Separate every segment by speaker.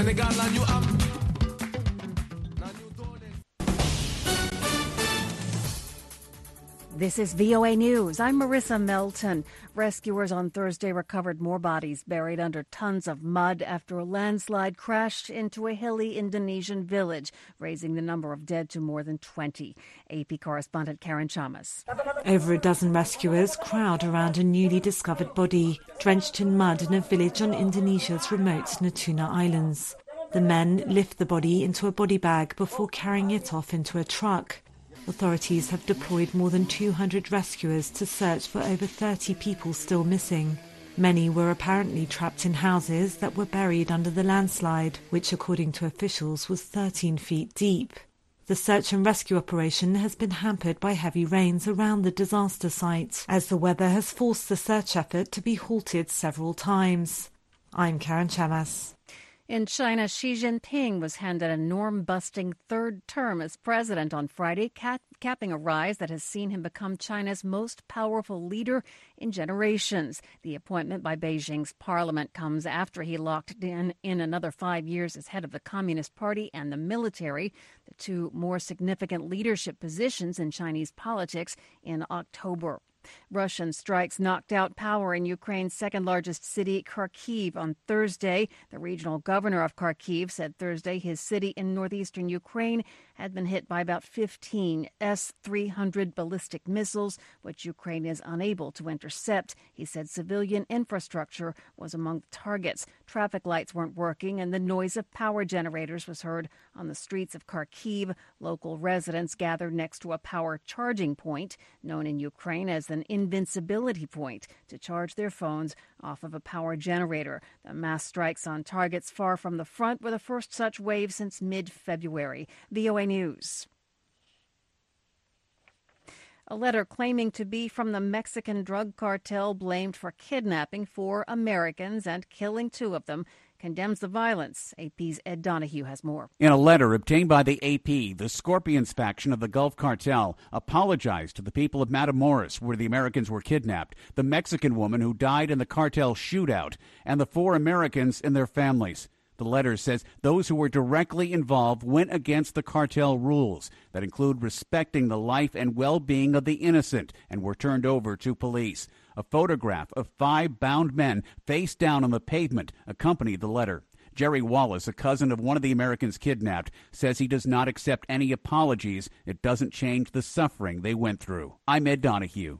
Speaker 1: Sénégal la ñu am
Speaker 2: This is VOA News. I'm Marissa Melton. Rescuers on Thursday recovered more bodies buried under tons of mud after a landslide crashed into a hilly Indonesian village, raising the number of dead to more than 20. AP correspondent Karen Chammas.
Speaker 3: Over a dozen rescuers crowd around a newly discovered body, drenched in mud in a village on Indonesia's remote Natuna Islands. The men lift the body into a body bag before carrying it off into a truck. Authorities have deployed more than 200 rescuers to search for over 30 people still missing. Many were apparently trapped in houses that were buried under the landslide, which according to officials was 13 feet deep. The search and rescue operation has been hampered by heavy rains around the disaster site, as the weather has forced the search effort to be halted several times. I'm Karen Chammas.
Speaker 2: In China, Xi Jinping was handed a norm busting third term as president on Friday, cap- capping a rise that has seen him become China's most powerful leader in generations. The appointment by Beijing's parliament comes after he locked in, in another five years as head of the Communist Party and the military, the two more significant leadership positions in Chinese politics, in October. Russian strikes knocked out power in Ukraine's second largest city, Kharkiv, on Thursday. The regional governor of Kharkiv said Thursday his city in northeastern Ukraine had been hit by about 15 S 300 ballistic missiles, which Ukraine is unable to intercept. He said civilian infrastructure was among the targets. Traffic lights weren't working, and the noise of power generators was heard on the streets of Kharkiv. Local residents gathered next to a power charging point, known in Ukraine as an invincibility point, to charge their phones off of a power generator. The mass strikes on targets far from the front were the first such wave since mid February. VOA News. A letter claiming to be from the Mexican drug cartel blamed for kidnapping four Americans and killing two of them condemns the violence. AP's Ed Donahue has more.
Speaker 4: In a letter obtained by the AP, the Scorpions faction of the Gulf Cartel apologized to the people of Matamoros, where the Americans were kidnapped, the Mexican woman who died in the cartel shootout, and the four Americans and their families. The letter says those who were directly involved went against the cartel rules that include respecting the life and well being of the innocent and were turned over to police. A photograph of five bound men face down on the pavement accompanied the letter. Jerry Wallace, a cousin of one of the Americans kidnapped, says he does not accept any apologies. It doesn't change the suffering they went through. I'm Ed Donahue.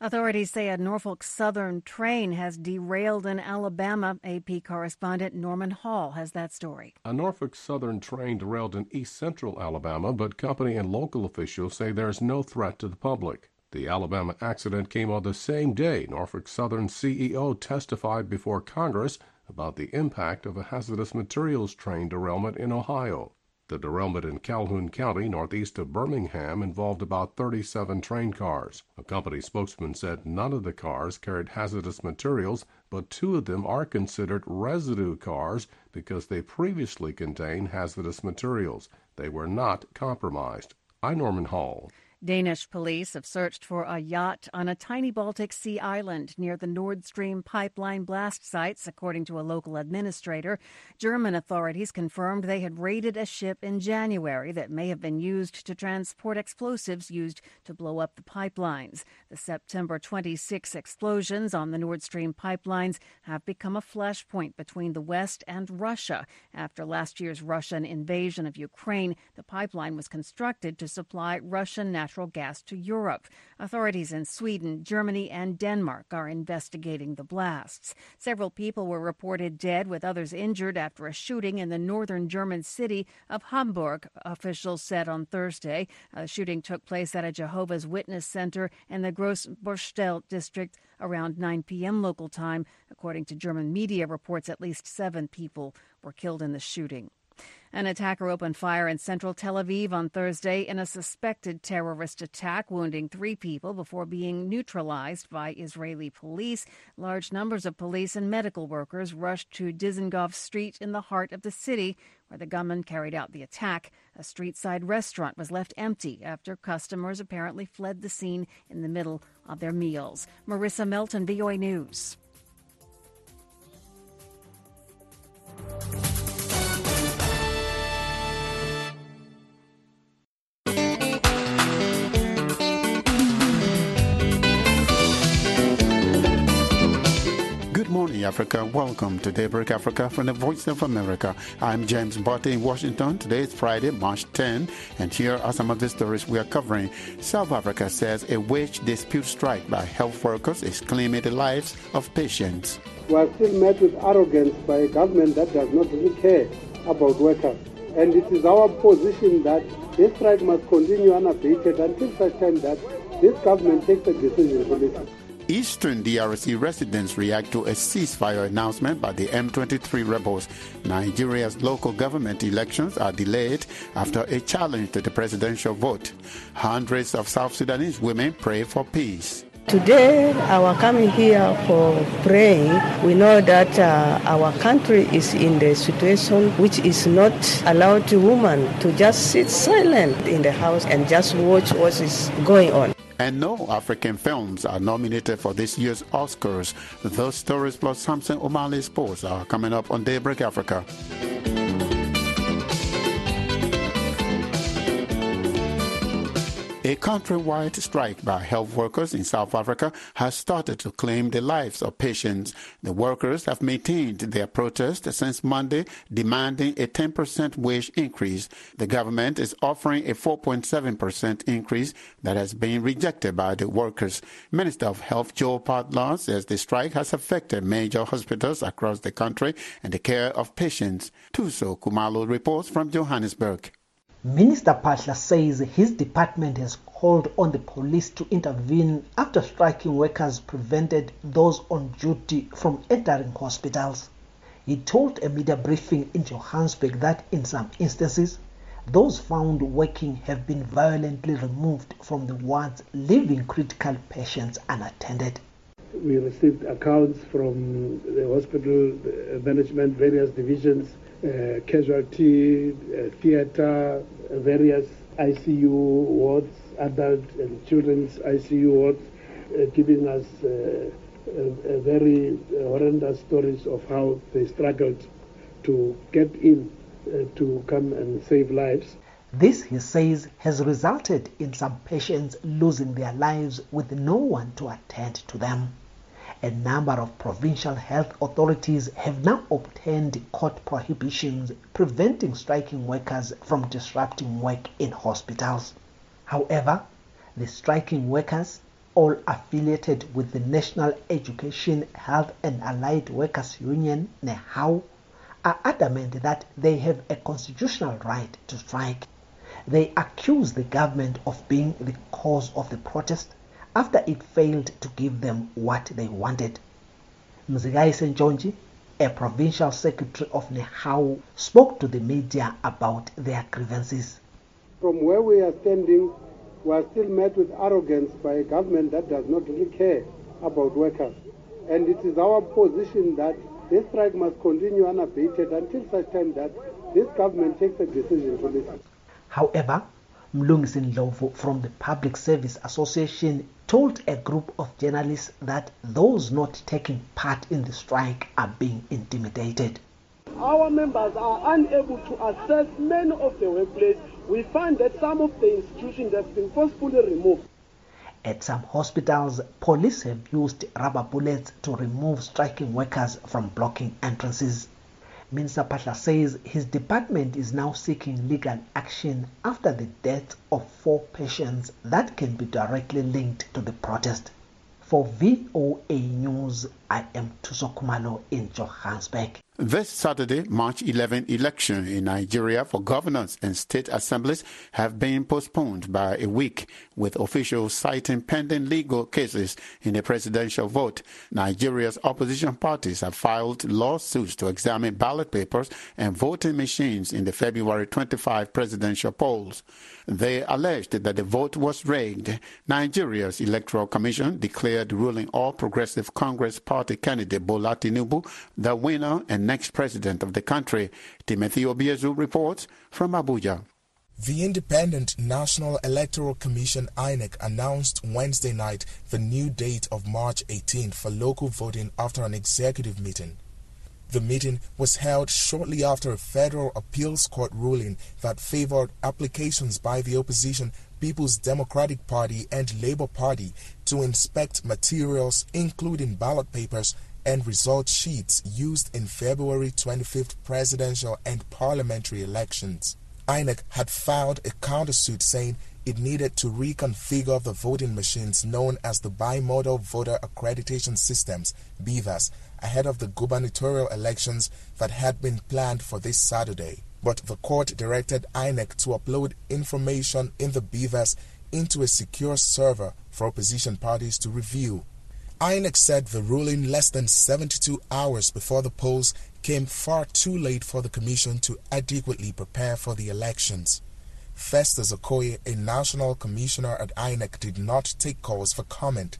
Speaker 2: Authorities say a Norfolk Southern train has derailed in Alabama. AP correspondent Norman Hall has that story.
Speaker 5: A Norfolk Southern train derailed in east central Alabama, but company and local officials say there is no threat to the public. The Alabama accident came on the same day Norfolk Southern CEO testified before Congress about the impact of a hazardous materials train derailment in Ohio. The derailment in Calhoun County, northeast of Birmingham, involved about 37 train cars. A company spokesman said none of the cars carried hazardous materials, but two of them are considered residue cars because they previously contained hazardous materials. They were not compromised. I'm Norman Hall.
Speaker 2: Danish police have searched for a yacht on a tiny Baltic Sea island near the Nord Stream pipeline blast sites, according to a local administrator. German authorities confirmed they had raided a ship in January that may have been used to transport explosives used to blow up the pipelines. The September 26 explosions on the Nord Stream pipelines have become a flashpoint between the West and Russia. After last year's Russian invasion of Ukraine, the pipeline was constructed to supply Russian natural natural gas to Europe. Authorities in Sweden, Germany, and Denmark are investigating the blasts. Several people were reported dead, with others injured after a shooting in the northern German city of Hamburg, officials said on Thursday. A shooting took place at a Jehovah's Witness center in the Grossborstel district around 9 p.m. local time. According to German media reports, at least seven people were killed in the shooting. An attacker opened fire in central Tel Aviv on Thursday in a suspected terrorist attack, wounding three people before being neutralized by Israeli police. Large numbers of police and medical workers rushed to Dizengoff Street in the heart of the city, where the gunman carried out the attack. A street side restaurant was left empty after customers apparently fled the scene in the middle of their meals. Marissa Melton, VOA News.
Speaker 1: Africa. Welcome to Daybreak Africa from the Voice of America. I'm James Butty in Washington. Today is Friday, March 10, and here are some of the stories we are covering. South Africa says a wage dispute strike by health workers is claiming the lives of patients.
Speaker 6: We are still met with arrogance by a government that does not really care about workers. And it is our position that this strike must continue unabated until such time that this government takes a decision listen.
Speaker 1: Eastern DRC residents react to a ceasefire announcement by the M23 rebels. Nigeria's local government elections are delayed after a challenge to the presidential vote. Hundreds of South Sudanese women pray for peace.
Speaker 7: Today, our coming here for praying, we know that uh, our country is in the situation which is not allowed to women to just sit silent in the house and just watch what is going on.
Speaker 1: And no African films are nominated for this year's Oscars. Those stories plus Samson Omale sports are coming up on Daybreak Africa. A countrywide strike by health workers in South Africa has started to claim the lives of patients. The workers have maintained their protest since Monday, demanding a 10% wage increase. The government is offering a 4.7% increase that has been rejected by the workers. Minister of Health Joe Phaahla says the strike has affected major hospitals across the country and the care of patients. Thuso Khumalo reports from Johannesburg.
Speaker 8: Minister Phaahla says his department has called on the police to intervene after striking workers prevented those on duty from entering hospitals. He told a media briefing in Johannesburg that in some instances, those found working have been violently removed from the wards, leaving critical patients unattended.
Speaker 6: We received accounts from the hospital management, various divisions, uh, casualty, uh, theater, various ICU wards, adult and children's ICU wards, uh, giving us uh, very horrendous stories of how they struggled to get in uh, to come and save lives.
Speaker 8: This, he says, has resulted in some patients losing their lives with no one to attend to them. A number of provincial health authorities have now obtained court prohibitions preventing striking workers from disrupting work in hospitals. However, the striking workers, all affiliated with the National Education, Health and Allied Workers Union, NEHAWU, are adamant that they have a constitutional right to strike. They accuse the government of being the cause of the protest after it failed to give them what they wanted. Mzigai Senjonji, a provincial secretary of NEHAWU, spoke to the media about their grievances.
Speaker 6: From where we are standing, we are still met with arrogance by a government that does not really care about workers. And it is our position that this strike must continue unabated until such time that this government takes a decision to listen.
Speaker 8: However, Mlungisi Ndlovu from the Public Service Association told a group of journalists that those not taking part in the strike are being intimidated.
Speaker 9: Our members are unable to access many of the workplaces. We find that some of the institutions have been forcefully removed.
Speaker 8: At some hospitals, police have used rubber bullets to remove striking workers from blocking entrances. Minister Phaahla says his department is now seeking legal action after the death of four patients that can be directly linked to the protest. For VOA News, I am Thuso Khumalo in Johannesburg.
Speaker 1: This Saturday, March 11 election in Nigeria for governors and state assemblies have been postponed by a week, with officials citing pending legal cases in the presidential vote. Nigeria's opposition parties have filed lawsuits to examine ballot papers and voting machines in the February 25 presidential polls. They alleged that the vote was rigged. Nigeria's Electoral Commission declared ruling All Progressive Congress Party candidate Bola Tinubu the winner and next president of the country. Timothy Obiezu reports from Abuja.
Speaker 10: The Independent National Electoral Commission INEC announced Wednesday night the new date of March 18 for local voting after an executive meeting. The meeting was held shortly after a federal appeals court ruling that favored applications by the opposition People's Democratic Party and Labour Party to inspect materials including ballot papers and result sheets used in February 25th presidential and parliamentary elections. INEC had filed a countersuit saying it needed to reconfigure the voting machines known as the Bimodal Voter Accreditation Systems, BVAS, ahead of the gubernatorial elections that had been planned for this Saturday. But the court directed INEC to upload information in the BVAS into a secure server for opposition parties to review. INEC said the ruling less than 72 hours before the polls came far too late for the Commission to adequately prepare for the elections. Festus Okoye, a national commissioner at INEC, did not take calls for comment.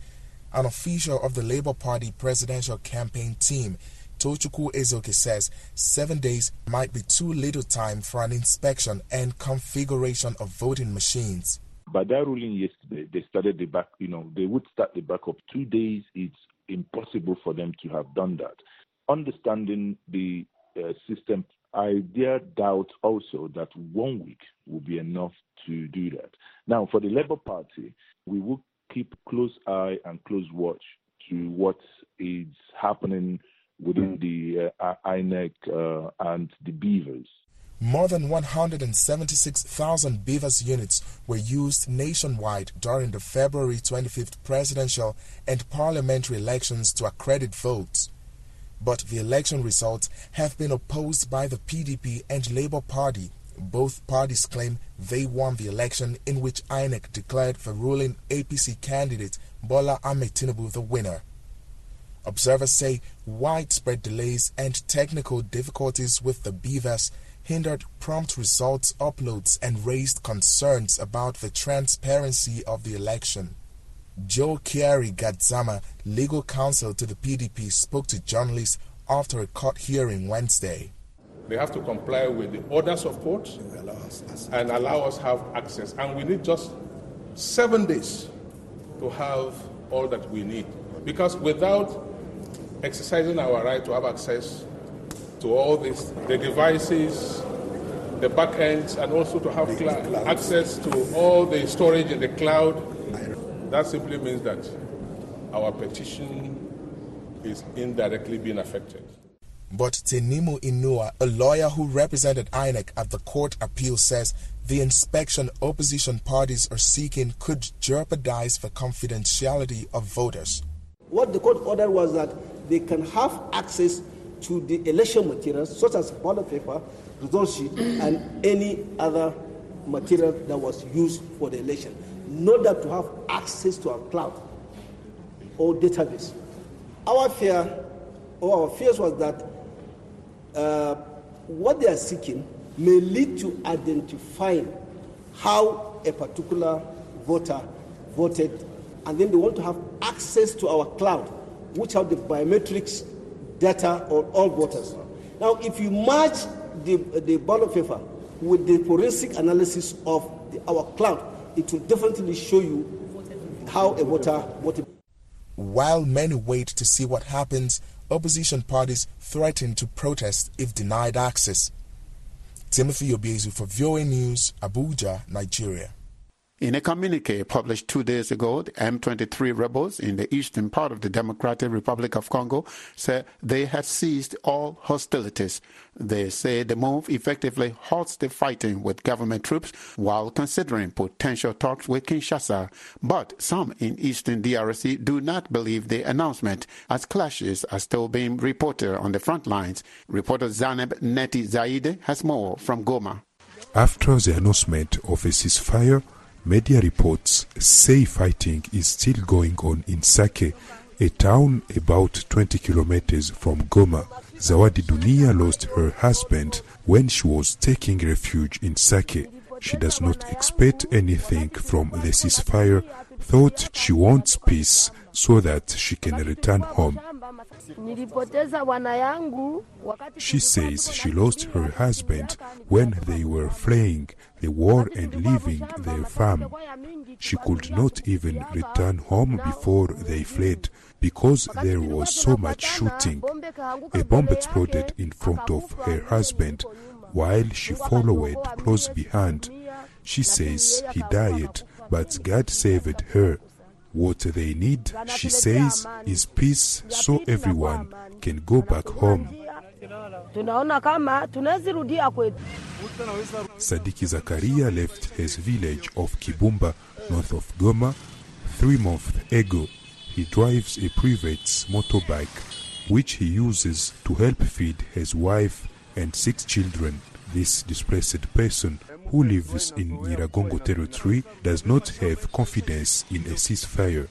Speaker 10: An official of the Labour Party presidential campaign team, Tochukwu Ezeoke, says seven days might be too little time for an inspection and configuration of voting machines.
Speaker 11: By that ruling yesterday, they started the back, you know, they would start the backup two days. It's impossible for them to have done that. Understanding the uh, system, I dare doubt also that one week will be enough to do that. Now, for the Labour Party, we will keep close eye and close watch to what is happening within the uh, INEC uh, and the BVAS.
Speaker 10: More than 176,000 BVAS units were used nationwide during the February 25th presidential and parliamentary elections to accredit votes. But the election results have been opposed by the PDP and Labour Party. Both parties claim they won the election in which INEC declared the ruling APC candidate Bola Ahmed Tinubu the winner. Observers say widespread delays and technical difficulties with the BVAS hindered prompt results uploads and raised concerns about the transparency of the election. Joe Kyari Gadzama, legal counsel to the PDP, spoke to journalists after a court hearing Wednesday.
Speaker 12: They have to comply with the orders of court and allow us have access. And we need just seven days to have all that we need. Because without exercising our right to have access to all these, the devices, the backends, and also to have cl- access to all the storage in the cloud. That simply means that our petition is indirectly being affected.
Speaker 10: But Tanimu Inuwa, a lawyer who represented INEC at the court appeal, says the inspection opposition parties are seeking could jeopardize the confidentiality of voters.
Speaker 9: What the court ordered was that they can have access to the election materials, such as ballot paper, result sheet, and any other material that was used for the election. Not that to have access to our cloud or database. Our fear, or our fears was that uh, what they are seeking may lead to identifying how a particular voter voted, and then they want to have access to our cloud, which have the biometrics data on all voters. Now, if you match the, the ballot paper with the forensic analysis of the, our cloud, it will definitely show you how a voter voted.
Speaker 10: While many wait to see what happens, opposition parties threaten to protest if denied access. Timothy Obiezu for VOA News, Abuja, Nigeria.
Speaker 1: In a communique published two days ago, the M23 rebels in the eastern part of the Democratic Republic of Congo said they had ceased all hostilities. They say the move effectively halts the fighting with government troops while considering potential talks with Kinshasa. But some in eastern DRC do not believe the announcement, as clashes are still being reported on the front lines. Reporter Zaneb Neti Zaide has more from Goma.
Speaker 13: After the announcement of a ceasefire, Media reports say fighting is still going on in Sake, a town about 20 kilometers from Goma. Zawadi Dunia lost her husband when she was taking refuge in Sake. She does not expect anything from the ceasefire, thought she wants peace so that she can return home. She says she lost her husband when they were fleeing the war and leaving their farm. She could not even return home before they fled because there was so much shooting. A bomb exploded in front of her husband while she followed close behind. She says he died, but God saved her. What they need, she says, is peace so everyone can go back home. Tunaona kama tunazirudia kwetu. Sadiki Zakaria left his village of Kibumba, north of Goma, three months ago. He drives a private motorbike, which he uses to help feed his wife and six children. This displaced person who lives in Nyiragongo territory does not have confidence in a ceasefire.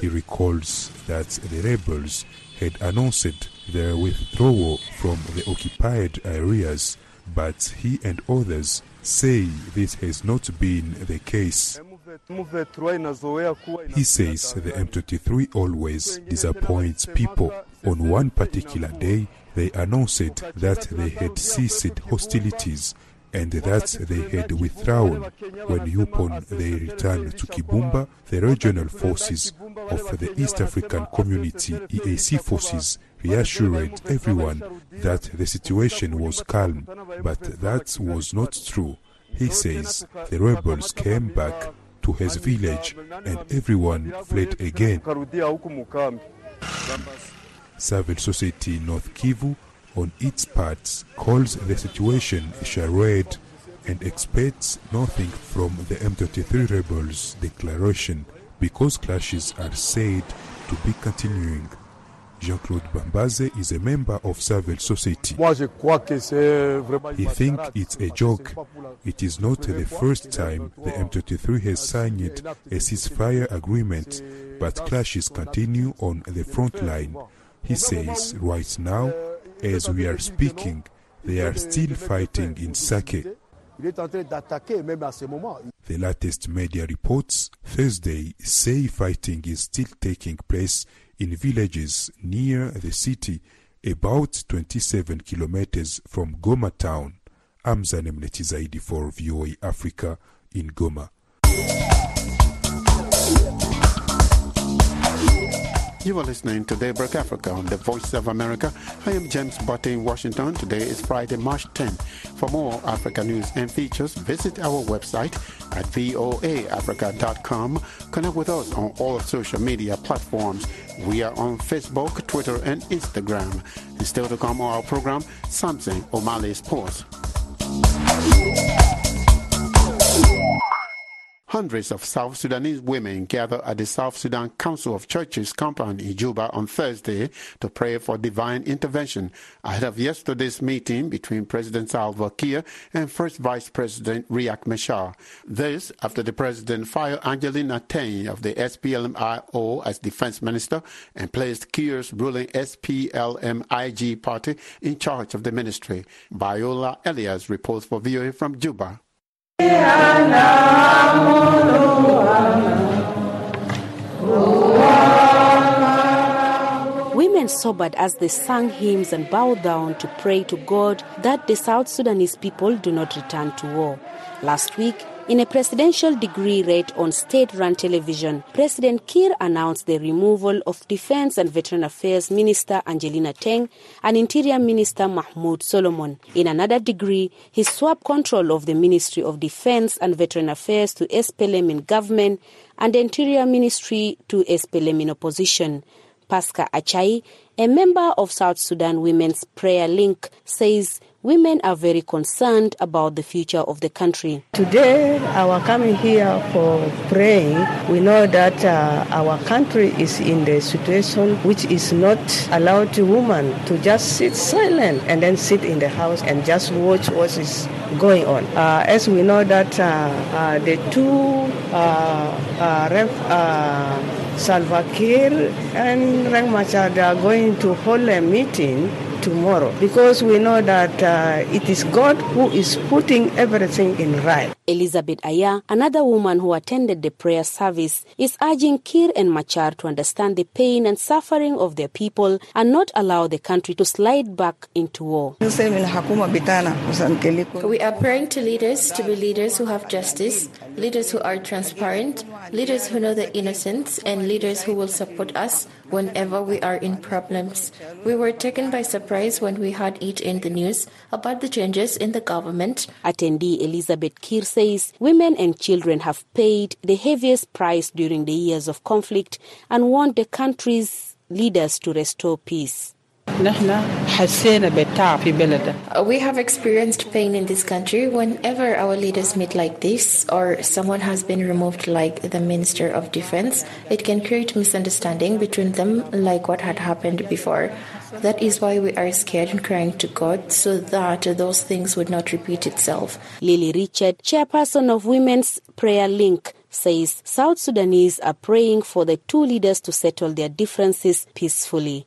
Speaker 13: He recalls that the rebels had announced their withdrawal from the occupied areas, but he and others say this has not been the case. He says the M23 always disappoints people. On one particular day, they announced that they had ceased hostilities and that they had withdrawn. When upon they returned to Kibumba, the regional forces of the East African Community EAC forces reassured everyone that the situation was calm, but that was not true. He says the rebels came back to his village and everyone fled again. Civil Society North Kivu on its part calls the situation a charade and expects nothing from the M23 rebels' declaration because clashes are said to be continuing. Jean-Claude Bambaze is a member of Civil Society. He thinks it's a joke. It is not the first time the M23 has signed a ceasefire agreement, but clashes continue on the front line. He says right now, as we are speaking, they are still fighting in Sake. The latest media reports Thursday say fighting is still taking place in villages near the city, about 27 kilometers from Goma town. I'm Zanem Zaidi for VOA Africa in Goma.
Speaker 1: You are listening to Daybreak Africa on the Voice of America. I am James Butty in Washington. Today is Friday, March 10. For more Africa news and features, visit our website at voaafrica.com. Connect with us on all social media platforms. We are on Facebook, Twitter, and Instagram. And still to come on our program, Samson Omale Sports. Hundreds of South Sudanese women gathered at the South Sudan Council of Churches compound in Juba on Thursday to pray for divine intervention ahead of yesterday's meeting between President Salva Kiir and First Vice President Riek Machar. This after the president fired Angelina Teny of the SPLM-IO as defense minister and placed Kiir's ruling SPLM-IG party in charge of the ministry. Viola Elias reports for VOA from Juba.
Speaker 14: Women sobered as they sang hymns and bowed down to pray to God that the South Sudanese people do not return to war. Last week, in a presidential decree read on state run television, President Kiir announced the removal of Defense and Veteran Affairs Minister Angelina Teny and Interior Minister Mahmoud Solomon. In another decree, he swapped control of the Ministry of Defense and Veteran Affairs to SPLM in government and the Interior Ministry to SPLM in opposition. Pascal Achai, a member of South Sudan Women's Prayer Link, says women are very concerned about the future of the country.
Speaker 7: Today, our coming here for praying, we know that uh, our country is in the situation which is not allowed to women to just sit silent and then sit in the house and just watch what is going on. Uh, as we know that uh, uh the two uh, uh, Salva Kiir and Rang Machar are going to hold a meeting tomorrow because we know that uh, it is God who is putting everything in right.
Speaker 14: Elizabeth Aya, another woman who attended the prayer service, is urging Kiir and Machar to understand the pain and suffering of their people and not allow the country to slide back into war. We
Speaker 15: are praying to leaders to be leaders who have justice, leaders who are transparent, leaders who know the innocents, and leaders who will support us whenever we are in problems. We were taken by surprise when we heard it in the news about the changes in the government.
Speaker 14: Attendee Elizabeth Kir says women and children have paid the heaviest price during the years of conflict and want the country's leaders to restore peace.
Speaker 15: Uh, we have experienced pain in this country whenever our leaders meet like this or someone has been removed like the Minister of Defense. It can create misunderstanding between them like what had happened before. That is why we are scared and crying to God so that those things would not repeat itself.
Speaker 14: Lily Richard, chairperson of Women's Prayer Link, says South Sudanese are praying for the two leaders to settle their differences peacefully.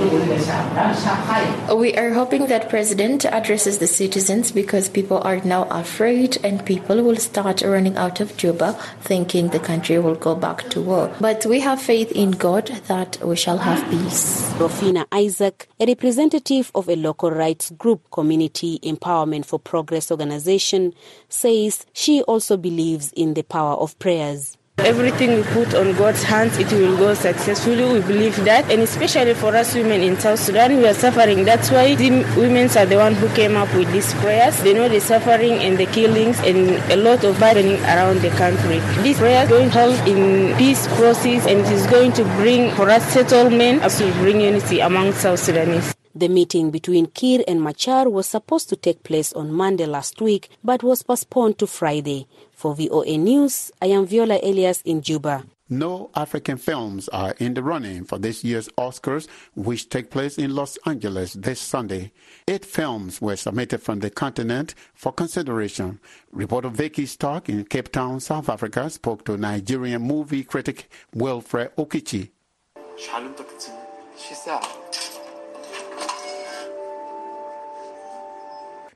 Speaker 15: We are hoping that President addresses the citizens because people are now afraid and people will start running out of Juba thinking the country will go back to war. But we have faith in God that we shall have peace.
Speaker 14: Rofina Isaac, a representative of a local rights group Community Empowerment for Progress organization, says she also believes in the power of prayers.
Speaker 16: Everything we put on God's hands, it will go successfully. We believe that. And especially for us women in South Sudan, we are suffering. That's why the women are the one who came up with these prayers. They know the suffering and the killings and a lot of burdening around the country. This prayer is going to help in peace process and it is going to bring for us settlement as we bring unity among South Sudanese.
Speaker 14: The meeting between Kiir and Machar was supposed to take place on Monday last week, but was postponed to Friday. For VOA News, I am Viola Elias in Juba.
Speaker 1: No African films are in the running for this year's Oscars, which take place in Los Angeles this Sunday. Eight films were submitted from the continent for consideration. Reporter Vicky Stark in Cape Town, South Africa, spoke to Nigerian movie critic Wilfred Okiche.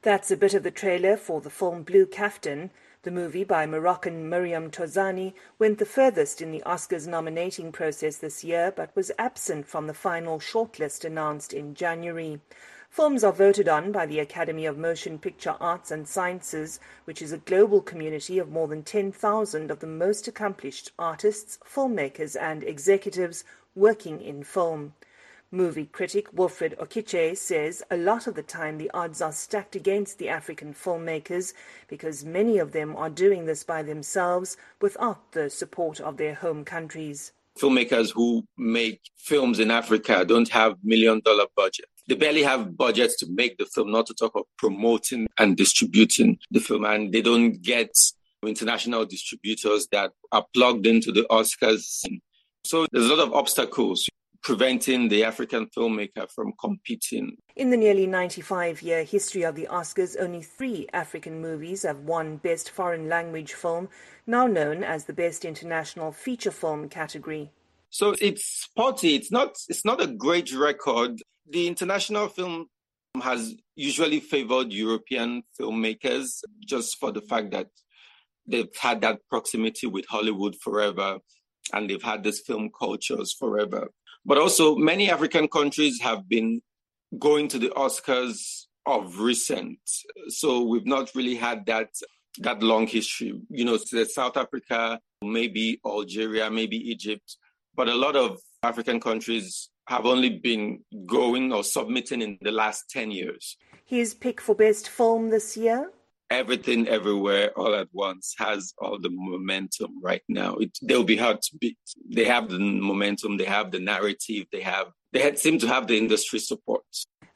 Speaker 17: That's a bit of the trailer for the film Blue Kaftan. The movie by Moroccan Maryam Touzani went the furthest in the Oscars nominating process this year but was absent from the final shortlist announced in January. Films are voted on by the Academy of Motion Picture Arts and Sciences, which is a global community of more than 10,000 of the most accomplished artists, filmmakers, and executives working in film. Movie critic Wilfred Okiche says a lot of the time the odds are stacked against the African filmmakers because many of them are doing this by themselves without the support of their home countries.
Speaker 18: Filmmakers who make films in Africa don't have million dollar budgets. They barely have budgets to make the film, not to talk of promoting and distributing the film. And they don't get international distributors that are plugged into the Oscars. So there's a lot of obstacles preventing the African filmmaker from competing.
Speaker 17: In the nearly 95 year history of the Oscars, only three African movies have won Best Foreign Language Film, now known as the Best International Feature Film category.
Speaker 18: So it's spotty. It's not, it's not a great record. The international film has usually favored European filmmakers just for the fact that they've had that proximity with Hollywood forever and they've had this film cultures forever. But also, many African countries have been going to the Oscars of recent. So we've not really had that that long history. You know, South Africa, maybe Algeria, maybe Egypt, but a lot of African countries have only been going or submitting in the last 10 years.
Speaker 17: His pick for best film this year?
Speaker 18: Everything everywhere all at once has all the momentum right now. It, they'll be hard to beat. They have the momentum, they have the narrative, they have they had, seem to have the industry support.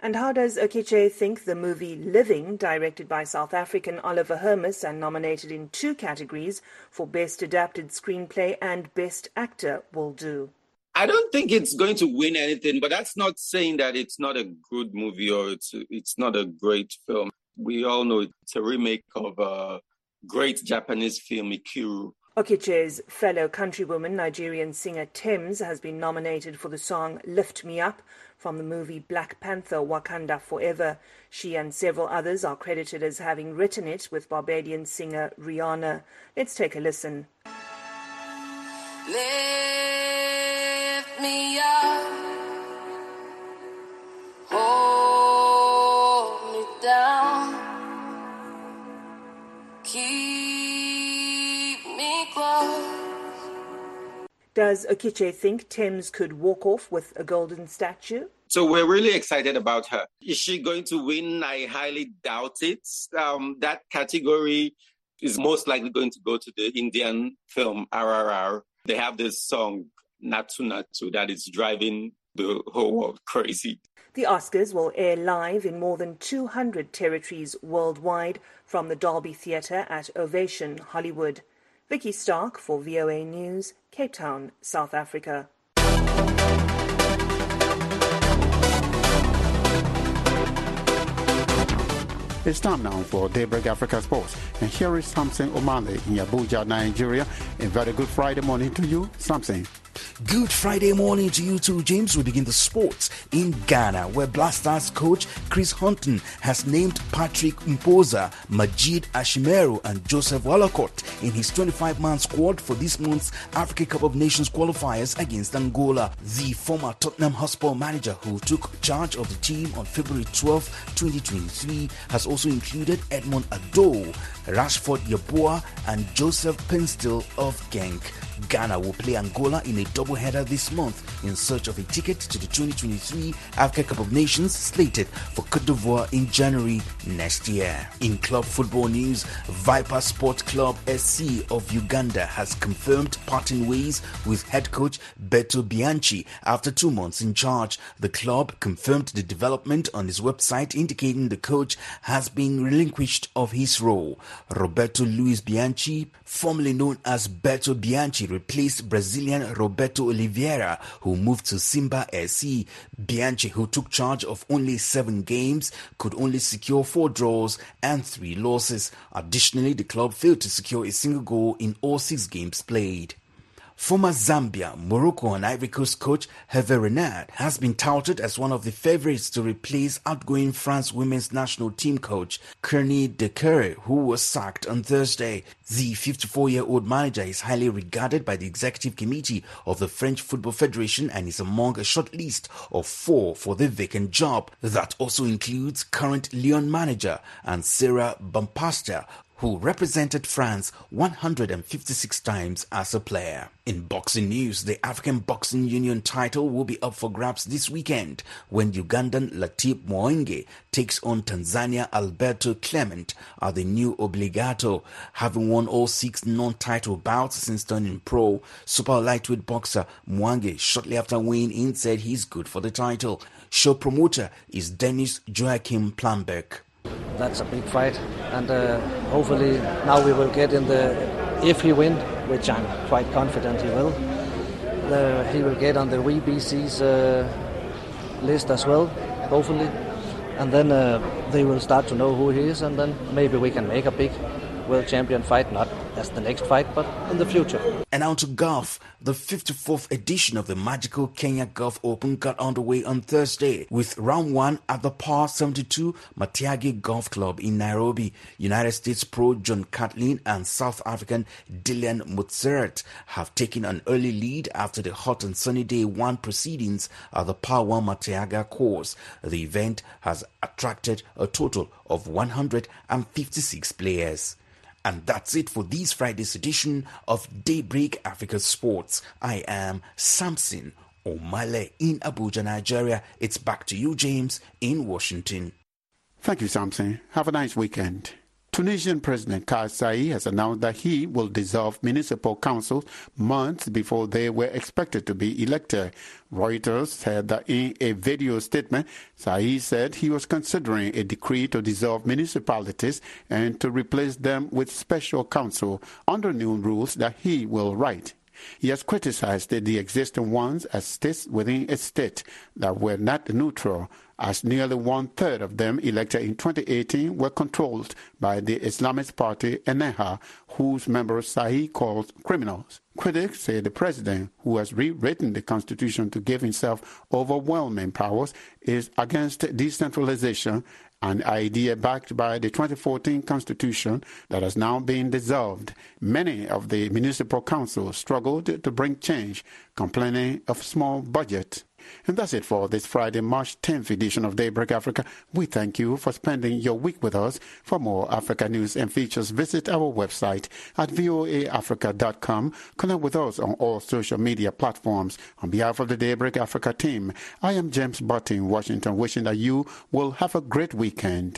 Speaker 17: And how does Okiche think the movie Living, directed by South African Oliver Hermanus and nominated in two categories for Best Adapted Screenplay and Best Actor, will do?
Speaker 18: I don't think it's going to win anything, but that's not saying that it's not a good movie or it's it's not a great film we all know it's a remake of a great Japanese film, Ikiru.
Speaker 17: Okiche's fellow countrywoman, Nigerian singer Tems, has been nominated for the song Lift Me Up from the movie Black Panther Wakanda Forever. She and several others are credited as having written it with Barbadian singer Rihanna. Let's take a listen. Lift me up. Does Okiche think Tems could walk off with a golden statue?
Speaker 18: So we're really excited about her. Is she going to win? I highly doubt it. Um, that category is most likely going to go to the Indian film RRR. They have this song Naatu Naatu that is driving the whole world crazy.
Speaker 17: The Oscars will air live in more than 200 territories worldwide from the Dolby Theatre at Ovation, Hollywood. Vicky Stark for VOA News, Cape Town, South Africa.
Speaker 1: It's time now for Daybreak Africa Sports. And here is Samson Omale in Abuja, Nigeria. A very good Friday morning to you, Samson.
Speaker 19: Good Friday morning to you too, James. We begin the sports in Ghana, where Black Stars coach Chris Hughton has named Patrick Kpozo, Majid Ashimeru, and Joseph Wollacott in his 25-man squad for this month's Africa Cup of Nations qualifiers against Angola. The former Tottenham Hotspur manager who took charge of the team on February 12, 2023, has also included Edmund Addo, Ransford Yeboah, and Joseph Paintsil of Genk. Ghana will play Angola in a doubleheader this month in search of a ticket to the 2023 Africa Cup of Nations slated for Cote d'Ivoire in January next year. In club football news, Viper Sport Club SC of Uganda has confirmed parting ways with head coach Beto Bianchi after two months in charge. The club confirmed the development on its website indicating the coach has been relinquished of his role. Roberto Luis Bianchi, formerly known as Beto Bianchi, replaced Brazilian Roberto Oliveira, who moved to Simba SC. Bianchi, who took charge of only seven games, could only secure four draws and three losses. Additionally, the club failed to secure a single goal in all six games played. Former Zambia, Morocco and Ivory Coast coach Hervé Renard has been touted as one of the favorites to replace outgoing France women's national team coach Corinne Diacre, who was sacked on Thursday. The 54-year-old manager is highly regarded by the executive committee of the French Football Federation and is among a short list of four for the vacant job. That also includes current Lyon manager and Sarah Bompastor, who represented France 156 times as a player. In boxing news, the African Boxing Union title will be up for grabs this weekend when Ugandan Latif Moenge takes on Tanzania Alberto Clement at the new Obligato. Having won all six non-title bouts since turning pro, super lightweight boxer Mwange shortly after weighing in said he's good for the title. Show promoter is Dennis Joachim Plamberg
Speaker 20: that's a big fight, and uh, hopefully now we will get in the if he win, which I'm quite confident he will. The, he will get on the WBC's uh, list as well, hopefully, and then uh, they will start to know who he is, and then maybe we can make a big world champion fight, not as the next fight, but in the future.
Speaker 19: And now to golf. The 54th edition of the magical Kenya Golf Open got underway on Thursday with round one at the Par 72 Muthaiga Golf Club in Nairobi. United States pro John Catlin and South African Dylan Mozart have taken an early lead after the hot and sunny day one proceedings at the Par 1 Muthaiga course. The event has attracted a total of 156 players. And that's it for this Friday's edition of Daybreak Africa Sports. I am Samson Omale in Abuja, Nigeria. It's back to you, James, in Washington.
Speaker 1: Thank you, Samson. Have a nice weekend. Tunisian President Kais Saied has announced that he will dissolve municipal councils months before they were expected to be elected. Reuters said that in a video statement, Saied said he was considering a decree to dissolve municipalities and to replace them with special council under new rules that he will write. He has criticized the existing ones as states within a state that were not neutral as nearly one third of them elected in 2018 were controlled by the Islamist party Ennahda, whose members Sahi calls criminals. Critics say the president, who has rewritten the constitution to give himself overwhelming powers, is against decentralization an idea backed by the 2014 constitution that has now been dissolved. Many of the municipal councils struggled to bring change, complaining of small budget. And that's it for this Friday, March 10th edition of Daybreak Africa. We thank you for spending your week with us. For more Africa news and features, visit our website at voaafrica.com. Connect with us on all social media platforms. On behalf of the Daybreak Africa team, I am James Butty in Washington, wishing that you will have a great weekend.